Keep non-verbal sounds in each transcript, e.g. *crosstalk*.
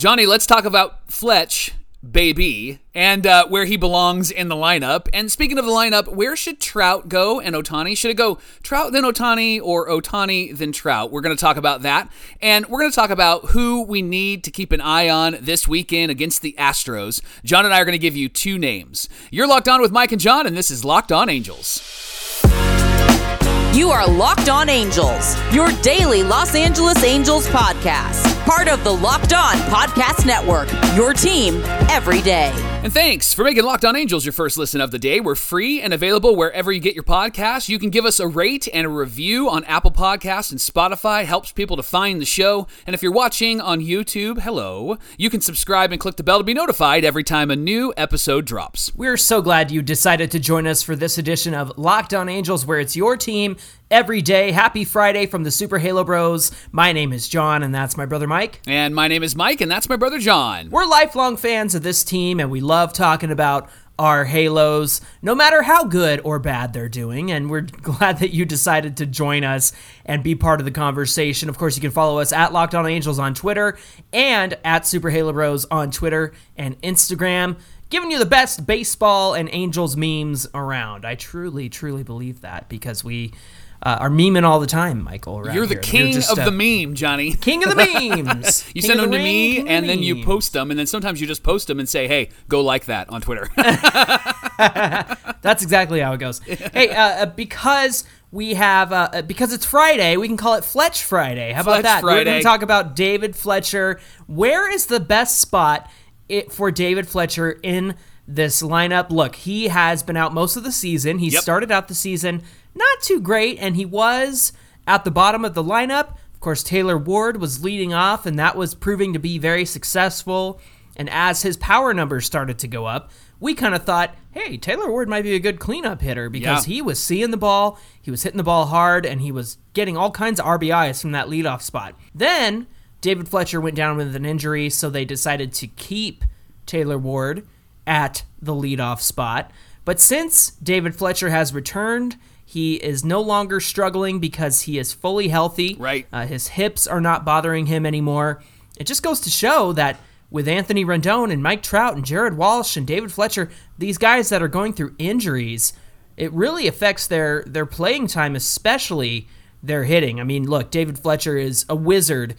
Johnny, let's talk about Fletch, baby, and uh, where he belongs in the lineup. And speaking of the lineup, where should Trout go and Ohtani? Should it go Trout then Ohtani or Ohtani then Trout? We're going to talk about that. And we're going to talk about who we need to keep an eye on this weekend against the Astros. John and I are going to give you two names. You're locked on with Mike and John, and this is Locked On Angels. You are Locked On Angels, your daily Los Angeles Angels podcast. Part of the Locked On Podcast Network, your team every day. And thanks for making Locked On Angels your first listen of the day. We're free and available wherever you get your podcasts. You can give us a rate and a review on Apple Podcasts and Spotify. Helps people to find the show. And if you're watching on YouTube, hello, you can subscribe and click the bell to be notified every time a new episode drops. We're so glad you decided to join us for this edition of Locked On Angels, where it's your team every day. Happy Friday from the Super Halo Bros. My name is John, and that's my brother Mike. And my name is Mike, and that's my brother John. We're lifelong fans of this team, and we love talking about our Halos, no matter how good or bad they're doing. And we're *laughs* glad that you decided to join us and be part of the conversation. Of course, you can follow us at Locked On Angels on Twitter and at Super Halo Bros on Twitter and Instagram giving you the best baseball and Angels memes around. I truly, truly believe that because we uh, are memeing all the time, Michael. You're the here. king just, of uh, the meme, Johnny. *laughs* King of the memes. *laughs* You King send them the to me, king and the then you post them, and then sometimes you just post them and say, "Hey, go like that on Twitter." *laughs* That's exactly how it goes. hey, uh, uh, because we have uh, uh, because it's Friday, we can call it Fletch Friday. How about Fletch that? We're going to talk about David Fletcher. Where is the best spot it, for David Fletcher in this lineup? Look, he has been out most of the season. He Yep. started out the season not too great, and he was at the bottom of the lineup. Of course, Taylor Ward was leading off, and that was proving to be very successful. And as his power numbers started to go up, we kind of thought, hey, Taylor Ward might be a good cleanup hitter because Yeah. he was seeing the ball, he was hitting the ball hard, and he was getting all kinds of RBIs from that leadoff spot. Then David Fletcher went down with an injury, so they decided to keep Taylor Ward at the leadoff spot. But since David Fletcher has returned, he is no longer struggling because he is fully healthy. Right. Uh, his hips are not bothering him anymore. It just goes to show that with Anthony Rendon and Mike Trout and Jared Walsh and David Fletcher, these guys that are going through injuries, it really affects their their playing time, especially their hitting. I mean, look, David Fletcher is a wizard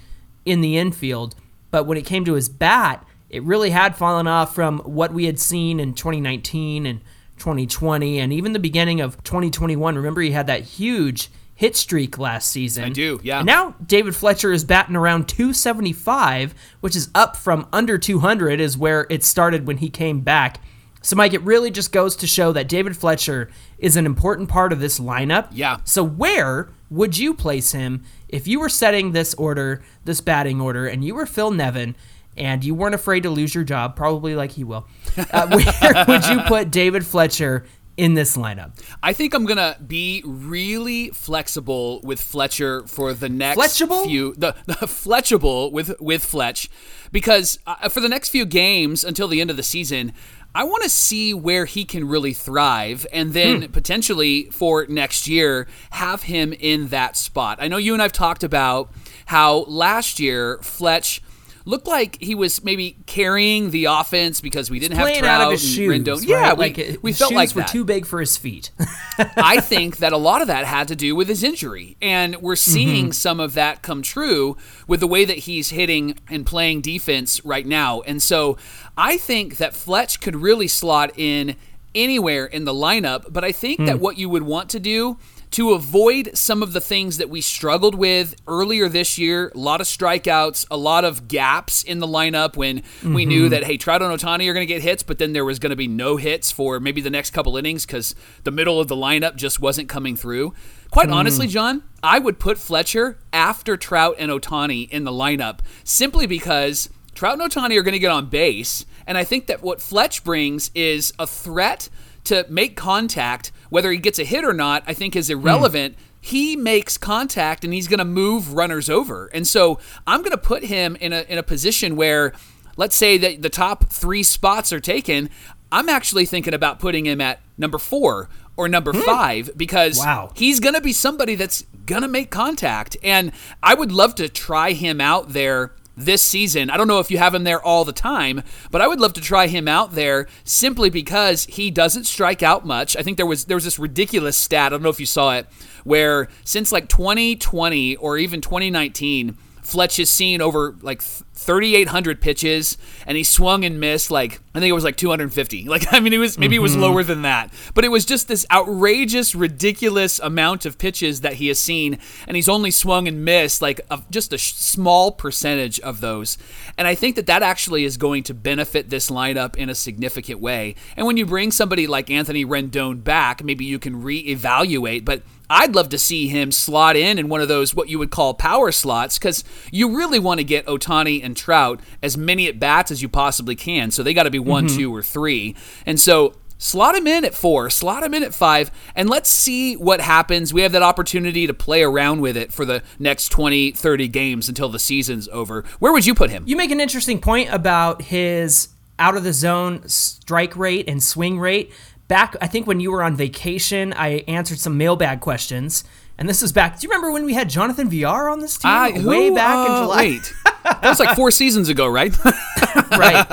in the infield, but when it came to his bat, it really had fallen off from what we had seen in 2019 and 2020 and even the beginning of 2021. Remember, he had that huge hit streak last season. I do, yeah. And now David Fletcher is batting around 275, which is up from under 200, is where it started when he came back. So, Mike, it really just goes to show that David Fletcher is an important part of this lineup. Yeah. So, where would you place him if you were setting this order, this batting order, and you were Phil Nevin and you weren't afraid to lose your job, probably like he will? Uh, *laughs* where would you put David Fletcher in this lineup? I think I'm gonna be really flexible with Fletcher for the next Fletchable? few the, *laughs* the fletchable with with Fletch because uh, for the next few games until the end of the season. I want to see where he can really thrive and then Hmm. potentially for next year have him in that spot. I know you and I've talked about how last year Fletch looked like he was maybe carrying the offense because we didn't have Playing Trout out of his and shoes. Rendon. right? Yeah, we, like we felt shoes like were that. too big for his feet. *laughs* I *laughs* think that a lot of that had to do with his injury. And we're seeing Mm-hmm. some of that come true with the way that he's hitting and playing defense right now. And so I think that Fletch could really slot in anywhere in the lineup. But I think Hmm. that what you would want to do to avoid some of the things that we struggled with earlier this year, a lot of strikeouts, a lot of gaps in the lineup when we Mm-hmm. knew that hey, Trout and Ohtani are going to get hits, but then there was going to be no hits for maybe the next couple innings because the middle of the lineup just wasn't coming through. Quite honestly, John, I would put Fletcher after Trout and Ohtani in the lineup simply because Trout and Ohtani are going to get on base, and I think that what Fletch brings is a threat to make contact, whether he gets a hit or not, I think is irrelevant. Hmm. He makes contact and he's going to move runners over. And so I'm going to put him in a, in a position where, let's say that the top three spots are taken. I'm actually thinking about putting him at number four or number hmm. five because Wow. he's going to be somebody that's going to make contact. And I would love to try him out there this season. I don't know if you have him there all the time, but I would love to try him out there simply because he doesn't strike out much. I think there was there was this ridiculous stat. I don't know if you saw it, where since like 2020 or even 2019, Fletch has seen over like 3,800 pitches, and he swung and missed like I think it was like 250. *laughs* Like I mean, it was maybe it was mm-hmm. lower than that, but it was just this outrageous, ridiculous amount of pitches that he has seen, and he's only swung and missed like a, just a sh- small percentage of those. And I think that that actually is going to benefit this lineup in a significant way. And when you bring somebody like Anthony Rendon back, maybe you can reevaluate, but I'd love to see him slot in in one of those what you would call power slots because you really want to get Ohtani and Trout as many at bats as you possibly can. So they got to be one, mm-hmm. two, or three. And so slot him in at four, slot him in at five, and let's see what happens. We have that opportunity to play around with it for the next 20, 30 games until the season's over. Where would you put him? You make an interesting point about his out of the zone strike rate and swing rate back I think when you were on vacation, I answered some mailbag questions. And this is back. Do you remember when we had Jonathan Villar on this team? Who, Way back uh, in July. Wait, that was like four seasons ago, right? *laughs* right.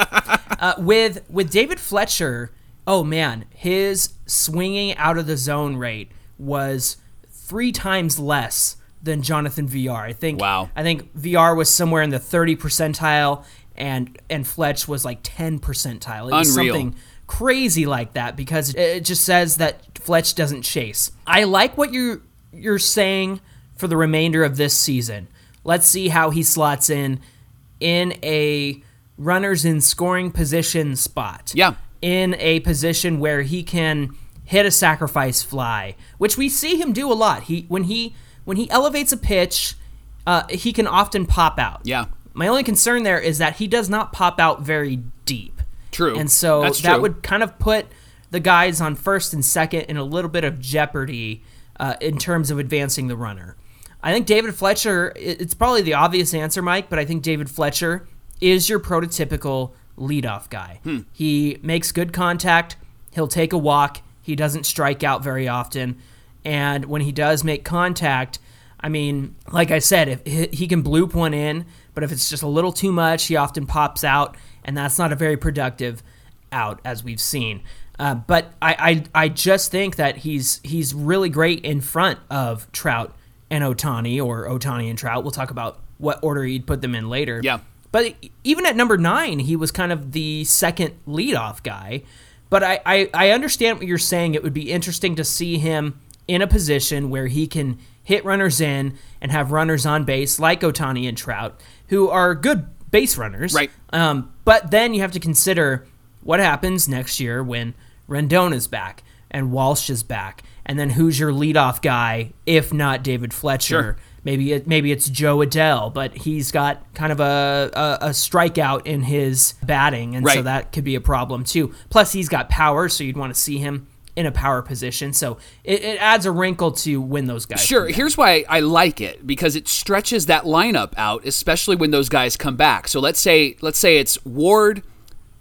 Uh, with with David Fletcher, oh man, his swinging out of the zone rate was three times less than Jonathan Villar. I think. Wow. I think Villar was somewhere in the thirty percentile, and and Fletch was like ten percentile. It was Unreal. something crazy like that because it just says that Fletch doesn't chase. I like what you you're saying for the remainder of this season. Let's see how he slots in in a runners in scoring position spot. Yeah. In a position where he can hit a sacrifice fly, which we see him do a lot. He when he when he elevates a pitch, uh, he can often pop out. Yeah. My only concern there is that he does not pop out very deep. True. And so That's that true. would kind of put the guys on first and second in a little bit of jeopardy uh, in terms of advancing the runner. I think David Fletcher, it's probably the obvious answer, Mike, but I think David Fletcher is your prototypical leadoff guy. Hmm. He makes good contact, he'll take a walk, he doesn't strike out very often. And when he does make contact, I mean, like I said, if he he can bloop one in, but if it's just a little too much, he often pops out, and that's not a very productive out, as we've seen. Uh, but I, I, I just think that he's he's really great in front of Trout and Ohtani, or Ohtani and Trout. We'll talk about what order he'd put them in later. Yeah. But even at number nine, he was kind of the second leadoff guy. But I, I, I understand what you're saying. It would be interesting to see him in a position where he can hit runners in and have runners on base like Ohtani and Trout, who are good base runners. Right. Um, but then you have to consider what happens next year when Rendon is back and Walsh is back, and then who's your leadoff guy if not David Fletcher? Sure. Maybe it, maybe it's Jo Adell, but he's got kind of a, a, a strikeout in his batting, and so that could be a problem too. Plus, he's got power, so you'd want to see him in a power position. So it, it adds a wrinkle to when those guys. Sure. Here's why I like it because it stretches that lineup out, especially when those guys come back. So let's say let's say it's Ward,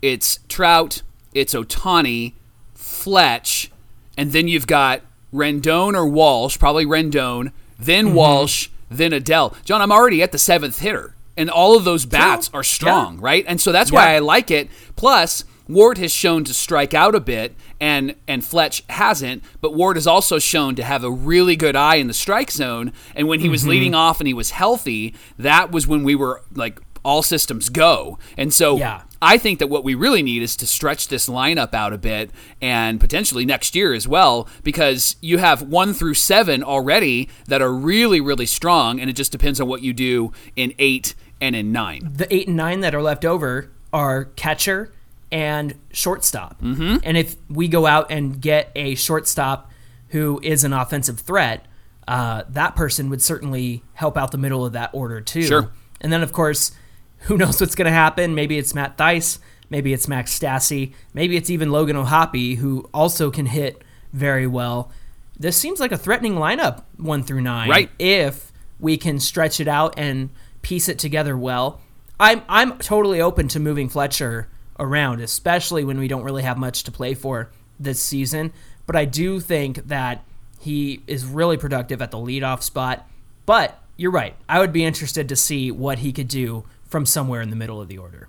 it's Trout, it's Ohtani, Fletch, and then you've got Rendon or Walsh, probably Rendon, then Mm-hmm. Walsh, then Adell. John, I'm already at the seventh hitter, and all of those bats are strong, right? And so that's why I like it. Plus. Ward has shown to strike out a bit, and and Fletch hasn't. But Ward has also shown to have a really good eye in the strike zone. And when he was Mm-hmm. leading off and he was healthy, that was when we were like all systems go. And so Yeah. I think that what we really need is to stretch this lineup out a bit and potentially next year as well, because you have one through seven already that are really, really strong, and it just depends on what you do in eight and in nine. the eight and nine that are left over are catcher and shortstop. Mm-hmm. And if we go out and get a shortstop who is an offensive threat, uh, that person would certainly help out the middle of that order too. Sure. And then of course, who *laughs* knows what's going to happen? Maybe it's Matt Thaiss, maybe it's Max Stassi, maybe it's even Logan O'Hoppe, who also can hit very well. This seems like a threatening lineup, one through nine. Right. If we can stretch it out and piece it together well. I'm I'm totally open to moving Fletcher around, especially when we don't really have much to play for this season. But I do think that he is really productive at the leadoff spot. But you're right. I would be interested to see what he could do from somewhere in the middle of the order.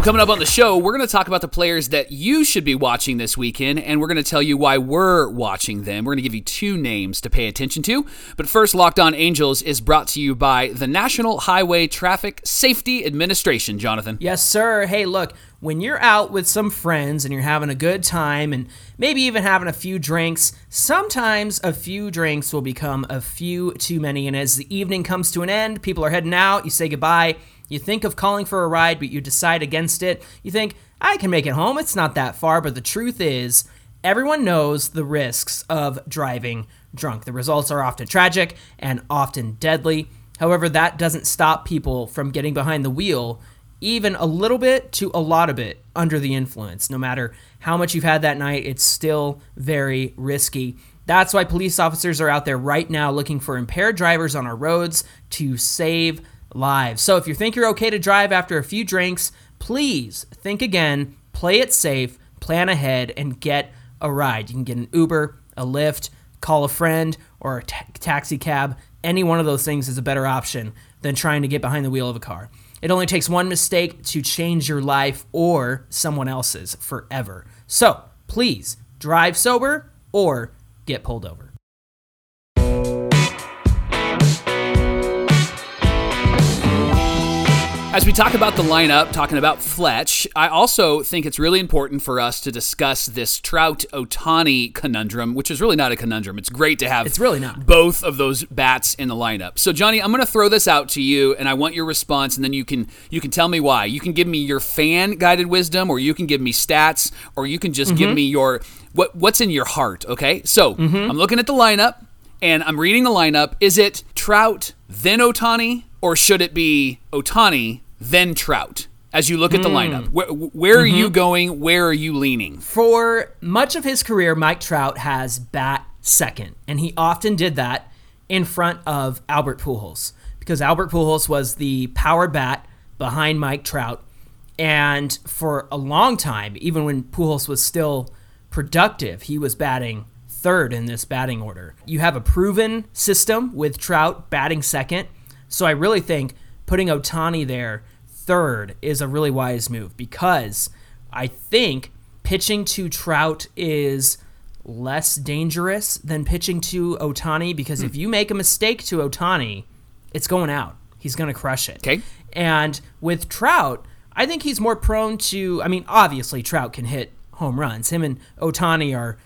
Well, coming up on the show, we're going to talk about the players that you should be watching this weekend, and we're going to tell you why we're watching them. We're going to give you two names to pay attention to. But first, Locked On Angels is brought to you by the National Highway Traffic Safety Administration, Jonathan. Yes, sir. Hey, look, when you're out with some friends and you're having a good time and maybe even having a few drinks, sometimes a few drinks will become a few too many. And as the evening comes to an end, people are heading out, you say goodbye you think of calling for a ride, but you decide against it. You think, I can make it home, it's not that far. But the truth is, everyone knows the risks of driving drunk. The results are often tragic and often deadly. However, that doesn't stop people from getting behind the wheel, even a little bit to a lot of it under the influence. No matter how much you've had that night, it's still very risky. That's why police officers are out there right now looking for impaired drivers on our roads to save live. So if you think you're okay to drive after a few drinks, please think again, play it safe, plan ahead, and get a ride. You can get an Uber, a Lyft, call a friend, or a taxi cab. Any one of those things is a better option than trying to get behind the wheel of a car. It only takes one mistake to change your life or someone else's forever. So please drive sober or get pulled over. As we talk about the lineup, talking about Fletch, I also think it's really important for us to discuss this Trout Ohtani conundrum, which is really not a conundrum. It's great to have it's really not. both of those bats in the lineup. So Johnny, I'm going to throw this out to you and I want your response and then you can you can tell me why. You can give me your fan guided wisdom or you can give me stats or you can just mm-hmm. give me your what what's in your heart, okay? So, mm-hmm. I'm looking at the lineup and I'm reading the lineup. Is it Trout then Ohtani? or should it be Ohtani, then Trout? As you look at the mm. lineup, where, where mm-hmm. are you going? Where are you leaning? For much of his career, Mike Trout has bat second, and he often did that in front of Albert Pujols because Albert Pujols was the power bat behind Mike Trout. And for a long time, even when Pujols was still productive, he was batting third in this batting order. You have a proven system with Trout batting second so I really think putting Ohtani there third is a really wise move because I think pitching to Trout is less dangerous than pitching to Ohtani because hmm. if you make a mistake to Ohtani, it's going out. He's going to crush it. Okay. And with Trout, I think he's more prone to. I mean, obviously Trout can hit home runs. Him and Ohtani are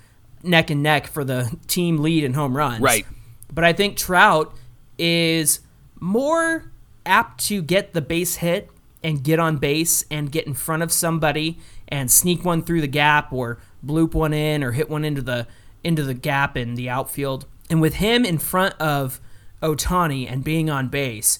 neck and neck for the team lead in home runs. Right. But I think Trout is more apt to get the base hit and get on base and get in front of somebody and sneak one through the gap or bloop one in or hit one into the into the gap in the outfield. And with him in front of Ohtani and being on base,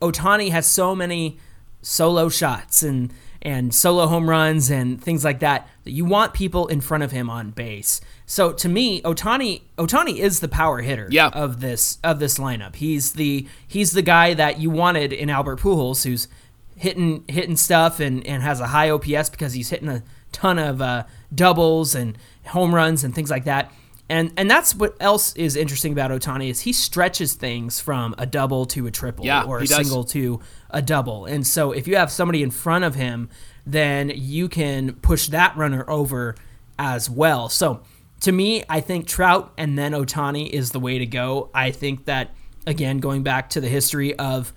Ohtani has so many solo shots and and solo home runs and things like that that you want people in front of him on base. So to me, Otani Ohtani is the power hitter yeah. of this of this lineup. He's the he's the guy that you wanted in Albert Pujols, who's hitting hitting stuff and, and has a high OPS because he's hitting a ton of uh, doubles and home runs and things like that. And and that's what else is interesting about Ohtani is he stretches things from a double to a triple yeah, or a single to a double. And so if you have somebody in front of him, then you can push that runner over as well. So to me, I think Trout and then Ohtani is the way to go. I think that again, going back to the history of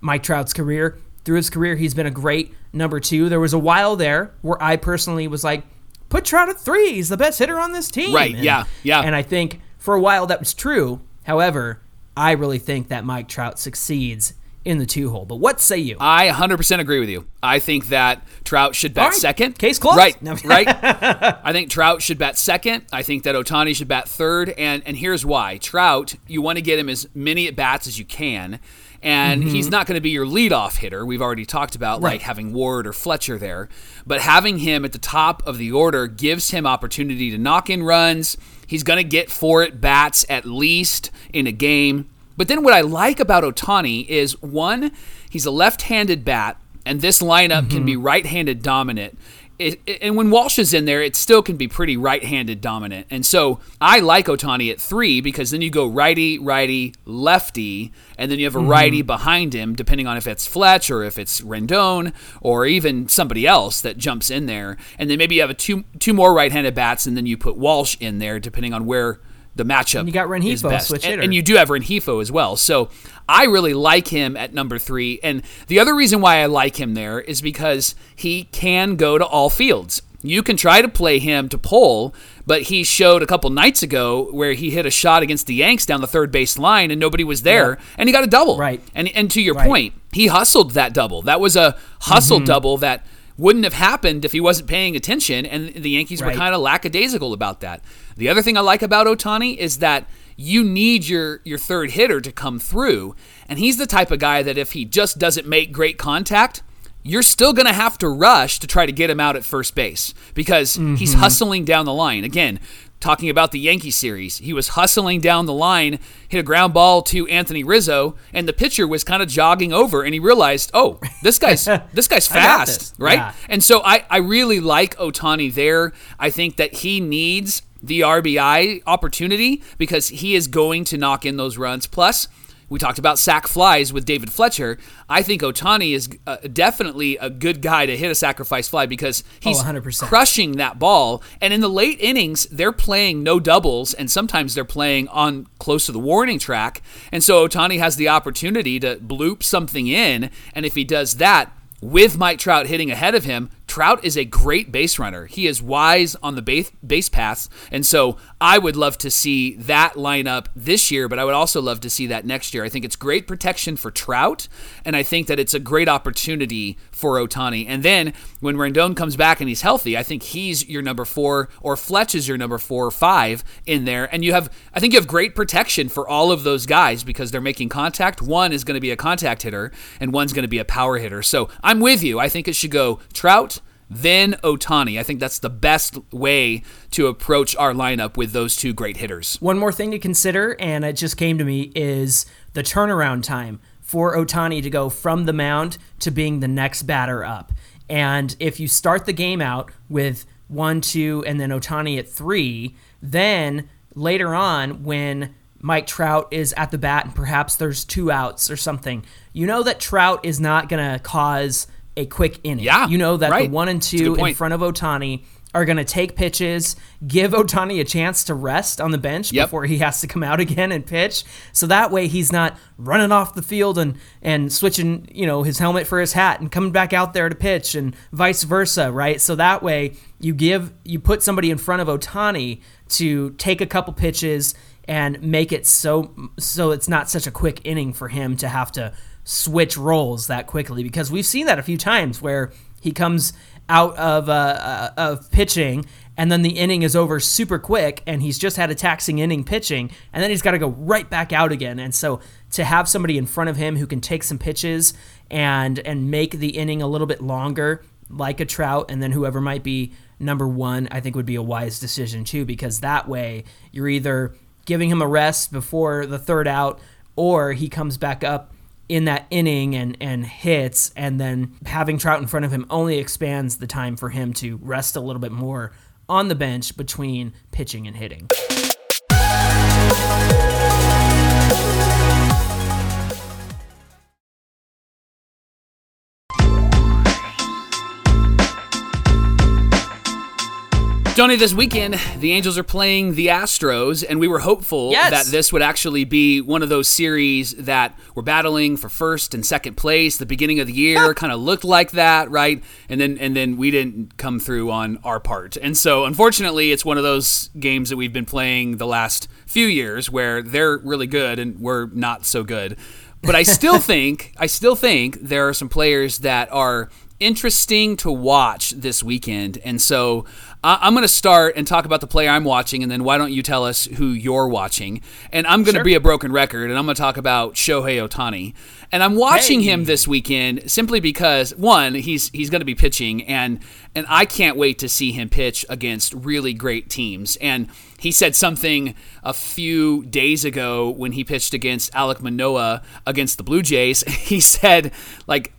Mike Trout's career, through his career, he's been a great number two. There was a while there where I personally was like, put Trout at three. He's the best hitter on this team. Right. And, yeah. Yeah. And I think for a while that was true. However, I really think that Mike Trout succeeds in the two hole. But what say you? I 100% agree with you. I think that Trout should bat right. second. Case closed. Right. right. *laughs* I think Trout should bat second. I think that Ohtani should bat third. And and here's why. Trout, you want to get him as many at bats as you can. And mm-hmm. he's not going to be your leadoff hitter. We've already talked about right. like having Ward or Fletcher there. But having him at the top of the order gives him opportunity to knock in runs. He's going to get four at bats at least in a game. But then what I like about Ohtani is one, he's a left handed bat, and this lineup mm-hmm. can be mm-hmm. right handed dominant. It, it- and when Walsh is in there, it still can be pretty right-handed dominant. And so I like Ohtani at three because then you go righty, righty, lefty, and then you have a mm-hmm. righty behind him, depending on if it's Fletch or if it's Rendon or even somebody else that jumps in there. And then maybe you have a two two more right-handed bats, and then you put Walsh in there, depending on where the matchup And you got best. switch And- hitter. and you do have Rengifo as well. So I really like him at number three. And the other reason why I like him there is because he can go to all fields. You can try to play him to pull, but he showed a couple nights ago where he hit a shot against the Yanks down the third base line and nobody was there, and he got a double. Right. And and to your Right. point, he hustled that double. That was a hustle Mm-hmm. double that wouldn't have happened if he wasn't paying attention, and the Yankees were kind of lackadaisical about that. The other thing I like about Ohtani is that you need your your third hitter to come through, and he's the type of guy that if he just doesn't make great contact, you're still going to have to rush to try to get him out at first base because he's mm-hmm. hustling down the line. Again, talking about the Yankee series, he was hustling down the line, hit a ground ball to Anthony Rizzo, and the pitcher was kind of jogging over, and he realized, oh, this guy's *laughs* this guy's fast, this. right? Yeah. And so I, I really like Ohtani there. I think that he needs the RBI opportunity because he is going to knock in those runs. Plus, we talked about sack flies with David Fletcher. I think Ohtani is uh, definitely a good guy to hit a sacrifice fly because he's 100%. crushing that ball. And in the late innings, they're playing no doubles, and sometimes they're playing on close to the warning track. And so Ohtani has the opportunity to bloop something in. And if he does that, with Mike Trout hitting ahead of him, Trout is a great base runner. He is wise on the base, base paths. And so I would love to see that lineup this year, but I would also love to see that next year. I think it's great protection for Trout, and I think that it's a great opportunity for Ohtani. And then when Rendon comes back and he's healthy, I think he's your number four, or Fletch is your number four or five in there. And you have, I think you have great protection for all of those guys because they're making contact. One is going to be a contact hitter, and one's going to be a power hitter. So I'm with you. I think it should go Trout, then Ohtani. I think that's the best way to approach our lineup with those two great hitters. One more thing to consider, and it just came to me, is the turnaround time for Ohtani to go from the mound to being the next batter up. And if you start the game out with one, two, and then Ohtani at three, then later on, when Mike Trout is at the bat and perhaps there's two outs or something, you know that Trout is not going to cause a quick inning. Yeah, You know that right. the one and two in front of Ohtani are going to take pitches, give Ohtani a chance to rest on the bench Yep. before he has to come out *laughs* again and pitch. So that way he's not running off the field and and switching, you know, his helmet for his hat and coming back out there to pitch and vice versa, right? So that way you give you put somebody in front of Ohtani to take a couple pitches and make it so so it's not such a quick inning for him to have to switch roles that quickly because we've seen that a few times where he comes out of uh, uh, of pitching and then the inning is over super quick and he's just had a taxing inning pitching and then he's got to go right back out again. And so to have somebody in front of him who can take some pitches and and make the inning a little bit longer like a trout and then whoever might be number 1 I think would be a wise decision too because that way you're either giving him a rest before the third out or he comes back up in that inning and and hits and then having Trout in front of him only expands the time for him to rest a little bit more on the bench between pitching and hitting. Johnny, this weekend the Angels are playing the Astros, and we were hopeful Yes. that this would actually be one of those series that were battling for first and second place. The beginning of the year kind of looked like that, right? And then and then we didn't come through on our part, and so unfortunately, it's one of those games that we've been playing the last few years where they're really good and we're not so good. But I still *laughs* think I still think there are some players that are interesting to watch this weekend. And so I- I'm going to start and talk about the player I'm watching, and then why don't you tell us who you're watching? And I'm going to Sure. be a broken record, and I'm going to talk about Shohei Ohtani. And I'm watching Hey. him this weekend simply because one, he's he's going to be pitching, and and I can't wait to see him pitch against really great teams. And he said something a few days ago when he pitched against Alek Manoah against the Blue Jays. *laughs* He said like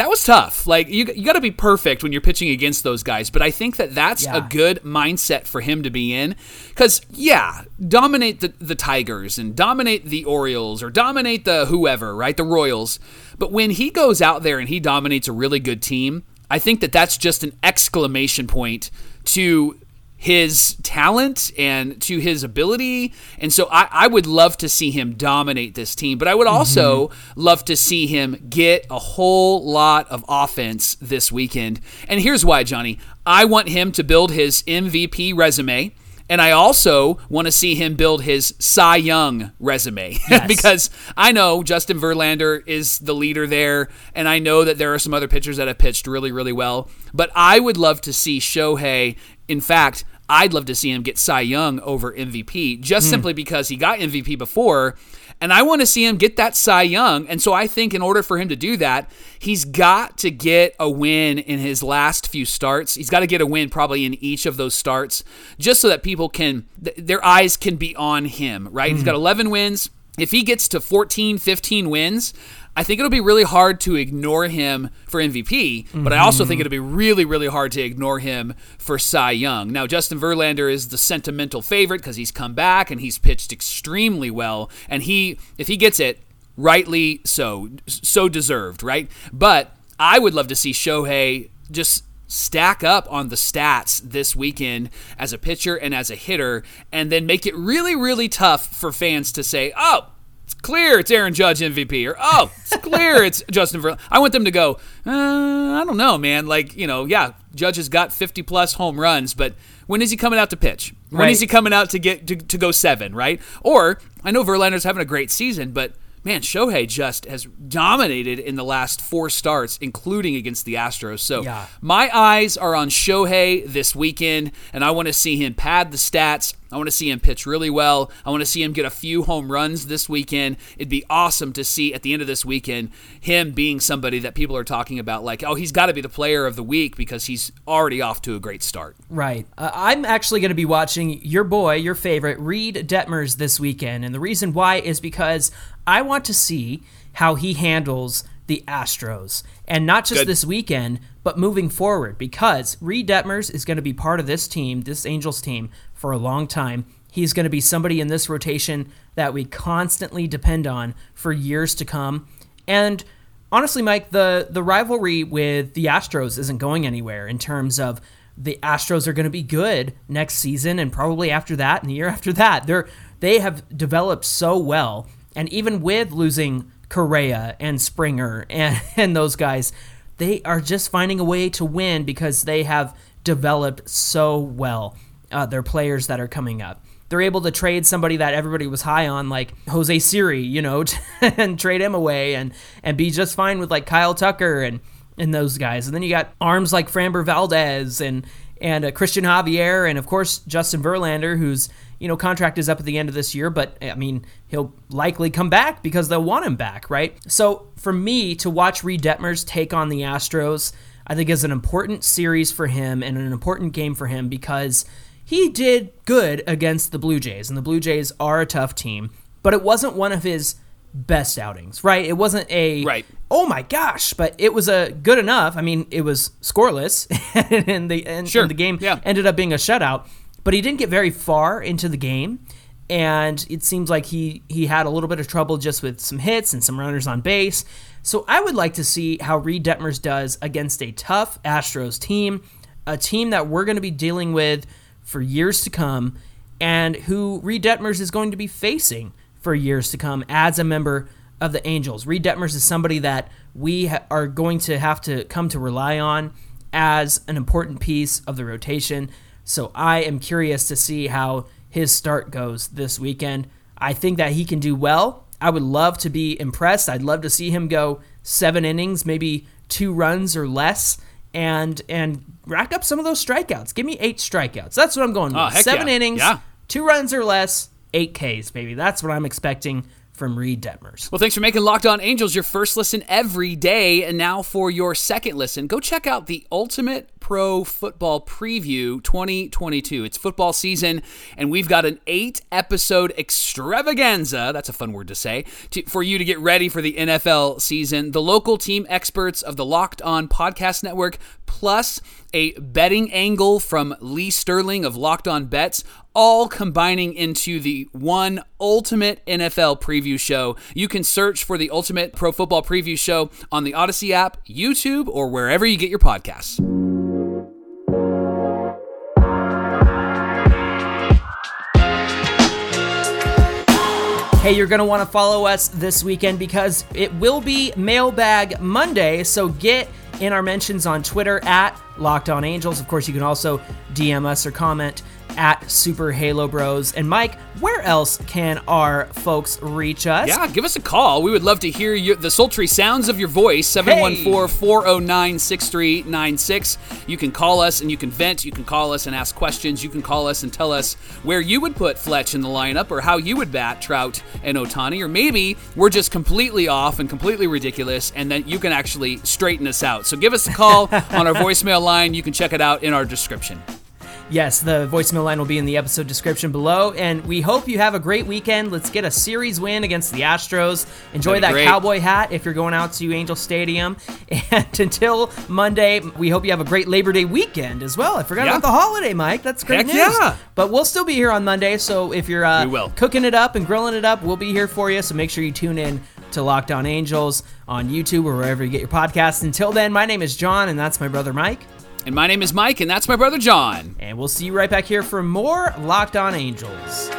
that was tough. Like you, you got to be perfect when you're pitching against those guys. But I think that that's Yeah. a good mindset for him to be in. Because yeah, dominate the the Tigers and dominate the Orioles or dominate the whoever, right? The Royals. But when he goes out there and he dominates a really good team, I think that that's just an exclamation point to his talent and to his ability. And so I, I would love to see him dominate this team, but I would also mm-hmm. love to see him get a whole lot of offense this weekend. And here's why, Johnny. I want him to build his MVP resume. And I also want to see him build his Cy Young resume *laughs* because I know Justin Verlander is the leader there, and I know that there are some other pitchers that have pitched really, really well. But I would love to see Shohei. In fact, I'd love to see him get Cy Young over MVP just hmm. simply because he got MVP before. And I want to see him get that Cy Young. And so I think in order for him to do that, he's got to get a win in his last few starts. He's got to get a win probably in each of those starts just so that people can, th- their eyes can be on him, right? He's mm. got 11 wins. If he gets to 14, 15 wins, I think it'll be really hard to ignore him for MVP, but I also think mm-hmm. it'll be really, really hard to ignore him for Cy Young. Now, Justin Verlander is the sentimental favorite because he's come back and he's pitched extremely well, and he, if he gets it, rightly so, so deserved, right? But I would love to see Shohei just stack up on the stats this weekend as a pitcher and as a hitter, and then make it really, really tough for fans to say, oh, it's clear it's Aaron Judge MVP, or oh, it's clear it's *laughs* Justin Verlander. I want them to go, uh, I don't know, man. Like, you know, yeah, Judge has got 50 plus home runs, but when is he coming out to pitch? When is Right. he coming out to get to, to go seven, right? Or I know Verlander's having a great season, but man, Shohei just has dominated in the last four starts, including against the Astros. So Yeah. my eyes are on Shohei this weekend, and I want to see him pad the stats. I want to see him pitch really well. I want to see him get a few home runs this weekend. It'd be awesome to see at the end of this weekend him being somebody that people are talking about, like, oh, he's got to be the player of the week because he's already off to a great start. Right. Uh, I'm actually going to be watching your boy, your favorite, Reid Detmers this weekend. And the reason why is because I want to see how he handles the Astros. And not just Good. this weekend, but moving forward. Because Reid Detmers is going to be part of this team, this Angels team, for a long time. He's going to be somebody in this rotation that we constantly depend on for years to come. And honestly, Mike, the the rivalry with the Astros isn't going anywhere in terms of the Astros are going to be good next season and probably after that and the year after that. They're they have developed so well, and even with losing Correa and Springer and, *laughs* and those guys, they are just finding a way to win because they have developed so well. Uh, their players that are coming up they're able to trade somebody that everybody was high on, like Jose Siri, you know, *laughs* and trade him away and and be just fine with like Kyle Tucker and and those guys. And then you got arms like Framber Valdez and and uh, Christian Javier and of course Justin Verlander, whose you know contract is up at the end of this year, but I mean he'll likely come back because they'll want him back, right? So for me to watch Reid Detmers take on the Astros, I think is an important series for him and an important game for him because he did good against the Blue Jays, and the Blue Jays are a tough team, but it wasn't one of his best outings, right? It wasn't a Right. Oh my gosh, but it was a good enough. I mean, it was scoreless, *laughs* and the and, Sure, and the game yeah. ended up being a shutout. But he didn't get very far into the game, and it seems like he he had a little bit of trouble just with some hits and some runners on base. So I would like to see how Reid Detmers does against a tough Astros team, a team that we're going to be dealing with for years to come, and who Reid Detmers is going to be facing for years to come as a member of the Angels. Reid Detmers is somebody that we ha- are going to have to come to rely on as an important piece of the rotation. So I am curious to see how his start goes this weekend. I think that he can do well. I would love to be impressed. I'd love to see him go seven innings, maybe two runs or less, and and rack up some of those strikeouts. Give me eight strikeouts. That's what I'm going oh, with. Oh, seven yeah. innings, Yeah. two runs or less, eight Ks, baby. That's what I'm expecting from Reid Detmers. Well, thanks for making Locked On Angels your first listen every day. And now for your second listen, go check out the Ultimate Pro Football Preview 2022. It's football season, and we've got an eight episode extravaganza. That's a fun word to say to, for you to get ready for the NFL season. The local team experts of the Locked On Podcast Network, plus a betting angle from Lee Sterling of Locked On Bets, all combining into the one ultimate NFL preview show. You can search for the Ultimate Pro Football Preview Show on the Odyssey app, YouTube, or wherever you get your podcasts. Hey, you're going to want to follow us this weekend because it will be Mailbag Monday. So get in our mentions on Twitter at Locked On Angels. Of course, you can also DM us or comment at Super Halo Bros. And Mike, where else can our folks reach us? Yeah, give us a call. We would love to hear your, the sultry sounds of your voice. 714 409 6396. You can call us and you can vent. You can call us and ask questions. You can call us and tell us where you would put Fletch in the lineup or how you would bat Trout and Ohtani. Or maybe we're just completely off and completely ridiculous, and then you can actually straighten us out. So give us a call *laughs* on our voicemail line. You can check it out in our description. Yes, the voicemail line will be in the episode description below. And we hope you have a great weekend. Let's get a series win against the Astros. Enjoy that great. cowboy hat if you're going out to Angel Stadium. *laughs* And until Monday, we hope you have a great Labor Day weekend as well. I forgot Yeah. about the holiday, Mike. That's great Heck news. yeah. But we'll still be here on Monday. So if you're uh, cooking it up and grilling it up, we'll be here for you. So make sure you tune in to Locked On Angels on YouTube or wherever you get your podcasts. Until then, my name is John, and that's my brother Mike. And my name is Mike, and that's my brother John. And we'll see you right back here for more Locked On Angels.